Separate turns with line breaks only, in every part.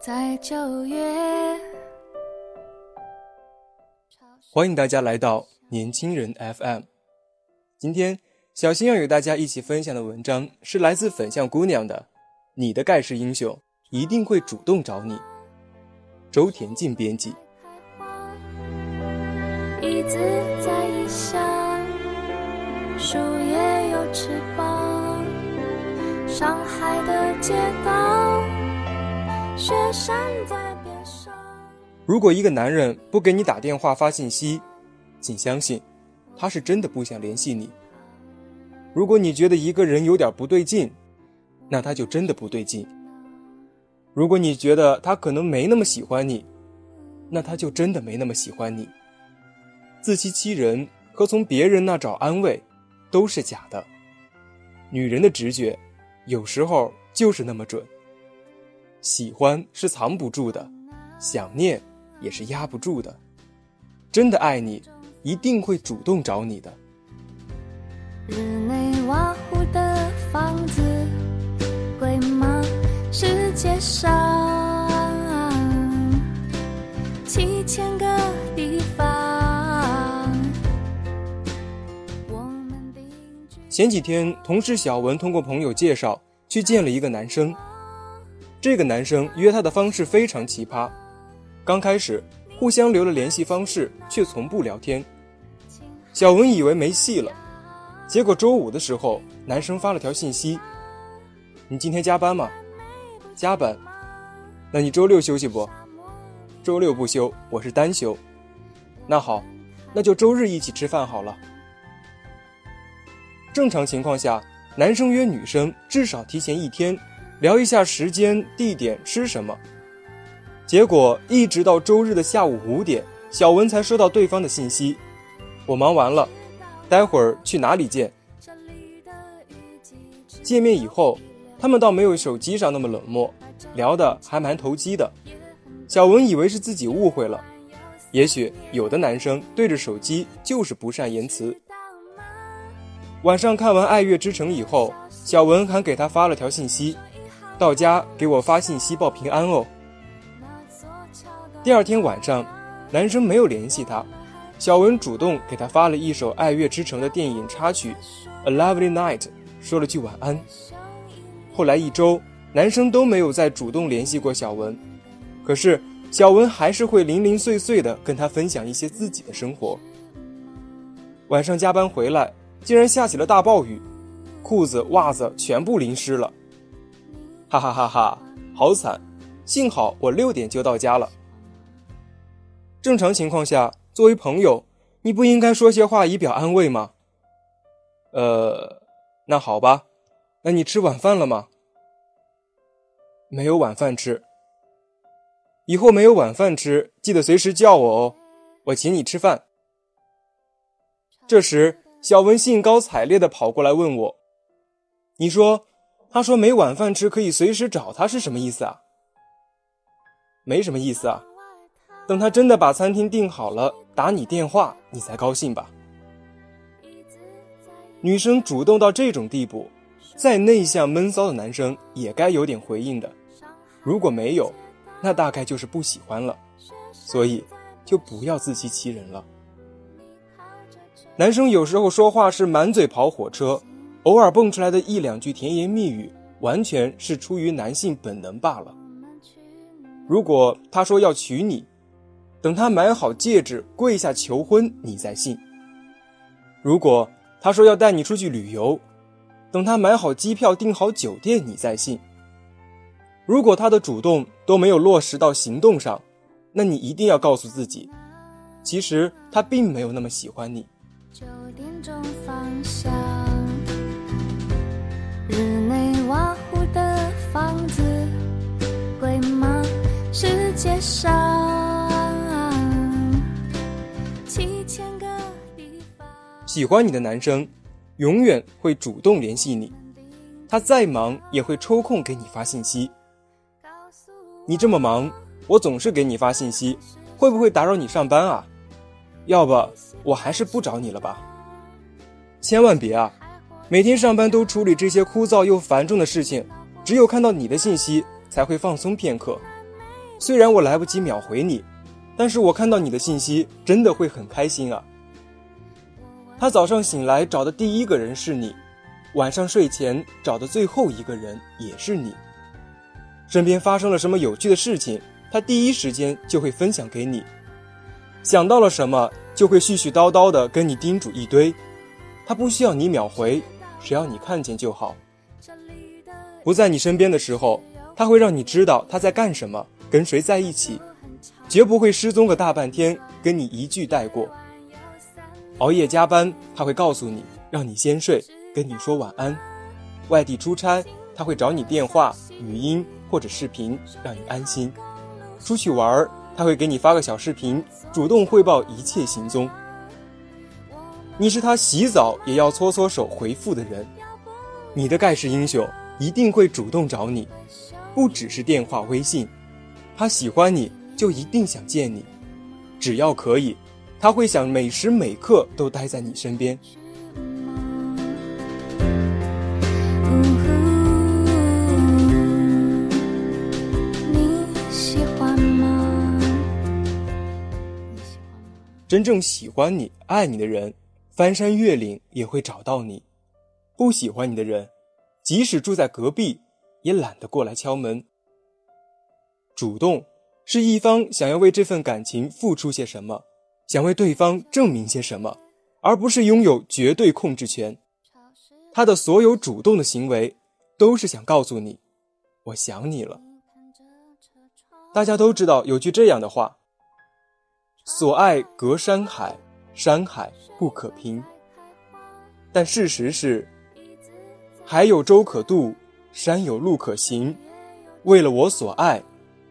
在九月，
欢迎大家来到年轻人 FM。今天，小新要与大家一起分享的文章是来自粉象姑娘的《你的盖世英雄一定会主动找你》。周田静编辑。
一直在异乡，树叶有翅膀，上海的街道。雪山在边上。
如果一个男人不给你打电话发信息，请相信，他是真的不想联系你。如果你觉得一个人有点不对劲，那他就真的不对劲。如果你觉得他可能没那么喜欢你，那他就真的没那么喜欢你。自欺欺人和从别人那找安慰，都是假的。女人的直觉，有时候就是那么准。喜欢是藏不住的，想念也是压不住的。真的爱你，一定会主动找你的。
日内瓦湖的房子贵吗？世界上七千个地方。我们
前几天，同事小文通过朋友介绍去见了一个男生。这个男生约她的方式非常奇葩，刚开始互相留了联系方式，却从不聊天。小文以为没戏了，结果周五的时候，男生发了条信息：“你今天加班吗？加班？那你周六休息不？周六不休，我是单休。那好，那就周日一起吃饭好了。”正常情况下，男生约女生至少提前一天。聊一下时间、地点、吃什么。结果一直到周日的下午五点，小文才收到对方的信息：“我忙完了，待会儿去哪里见？”见面以后，他们倒没有手机上那么冷漠，聊的还蛮投机的。小文以为是自己误会了，也许有的男生对着手机就是不善言辞。晚上看完《爱乐之城》以后，小文还给他发了条信息。到家给我发信息报平安哦。第二天晚上，男生没有联系他，小文主动给他发了一首《爱乐之城》的电影插曲《A Lovely Night》，说了句晚安。后来一周，男生都没有再主动联系过小文，可是小文还是会零零碎碎的跟他分享一些自己的生活。晚上加班回来，竟然下起了大暴雨，裤子、袜子全部淋湿了。哈哈哈哈，好惨！幸好我六点就到家了。正常情况下，作为朋友，你不应该说些话以表安慰吗？呃，那好吧，那你吃晚饭了吗？没有晚饭吃。以后没有晚饭吃，记得随时叫我哦，我请你吃饭。这时，小文兴高采烈的跑过来问我：“你说？”他说没晚饭吃可以随时找他是什么意思啊？没什么意思啊，等他真的把餐厅订好了打你电话你才高兴吧。女生主动到这种地步，再内向闷骚的男生也该有点回应的。如果没有，那大概就是不喜欢了。所以就不要自欺欺人了。男生有时候说话是满嘴跑火车。偶尔蹦出来的一两句甜言蜜语，完全是出于男性本能罢了。如果他说要娶你，等他买好戒指跪下求婚，你再信；如果他说要带你出去旅游，等他买好机票、订好酒店，你再信。如果他的主动都没有落实到行动上，那你一定要告诉自己，其实他并没有那么喜欢你。
九点钟方向，日内瓦湖的房子贵吗？世界上七千个地方。
喜欢你的男生，永远会主动联系你，他再忙也会抽空给你发信息。你这么忙，我总是给你发信息，会不会打扰你上班啊？要不我还是不找你了吧。千万别啊！每天上班都处理这些枯燥又繁重的事情，只有看到你的信息才会放松片刻。虽然我来不及秒回你，但是我看到你的信息真的会很开心啊。他早上醒来找的第一个人是你，晚上睡前找的最后一个人也是你。身边发生了什么有趣的事情，他第一时间就会分享给你。想到了什么，就会絮絮叨叨的跟你叮嘱一堆。他不需要你秒回，只要你看见就好。不在你身边的时候，他会让你知道他在干什么，跟谁在一起，绝不会失踪个大半天，跟你一句带过。熬夜加班，他会告诉你，让你先睡，跟你说晚安。外地出差，他会找你电话、语音。或者视频让你安心，出去玩儿他会给你发个小视频，主动汇报一切行踪。你是他洗澡也要搓搓手回复的人，你的盖世英雄一定会主动找你，不只是电话微信，他喜欢你就一定想见你，只要可以，他会想每时每刻都待在你身边。真正喜欢你、爱你的人，翻山越岭也会找到你；不喜欢你的人，即使住在隔壁，也懒得过来敲门。主动是一方想要为这份感情付出些什么，想为对方证明些什么，而不是拥有绝对控制权。他的所有主动的行为，都是想告诉你：“我想你了。”大家都知道有句这样的话。所爱隔山海，山海不可平。但事实是，海有舟可渡，山有路可行。为了我所爱，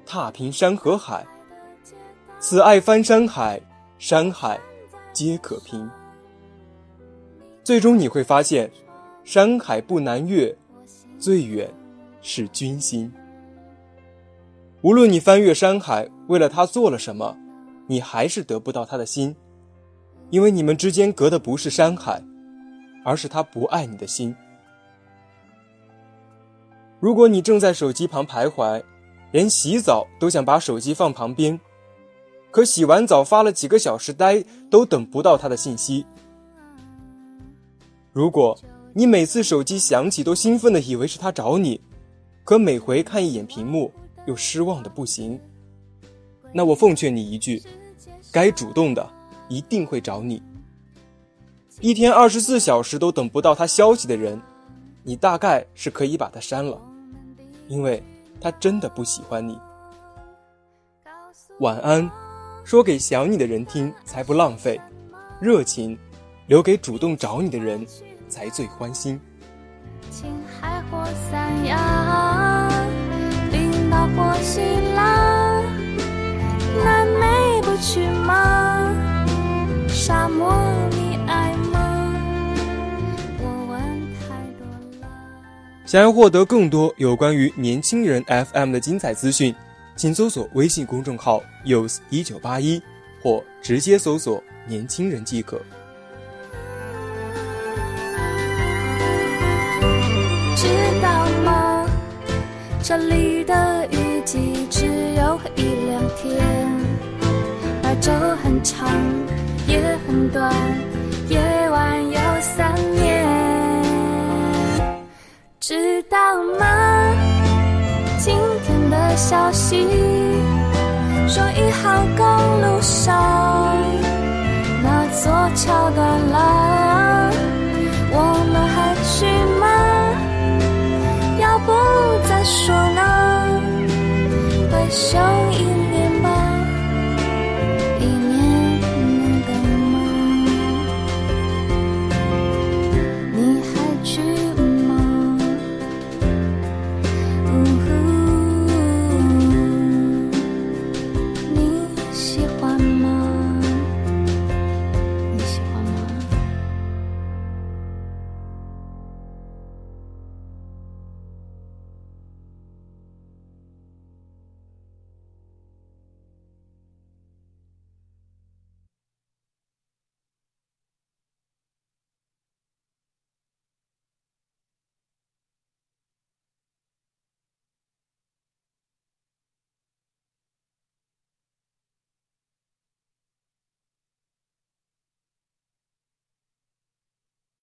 踏平山和海。此爱翻山海，山海皆可平。最终你会发现，山海不难越，最远是君心。无论你翻越山海，为了他做了什么。你还是得不到他的心，因为你们之间隔的不是山海，而是他不爱你的心。如果你正在手机旁徘徊，连洗澡都想把手机放旁边，可洗完澡发了几个小时呆，都等不到他的信息。如果你每次手机响起都兴奋的以为是他找你，可每回看一眼屏幕又失望的不行。那我奉劝你一句，该主动的一定会找你。一天二十四小时都等不到他消息的人，你大概是可以把他删了，因为他真的不喜欢你。晚安，说给想你的人听才不浪费，热情留给主动找你的人才最欢心。青海或三亚，冰岛或希腊。南美不去吗？沙漠你爱吗？我问太多了。想要获得更多有关于年轻人 FM 的精彩资讯，请搜索微信公众号 “youth 一九八一”或直接搜索“年轻人”即可。知道吗？这里的雨季只有一两天。白昼很长，也很短，夜晚有三年，知道吗？今天的消息说一号公路上那座桥断了，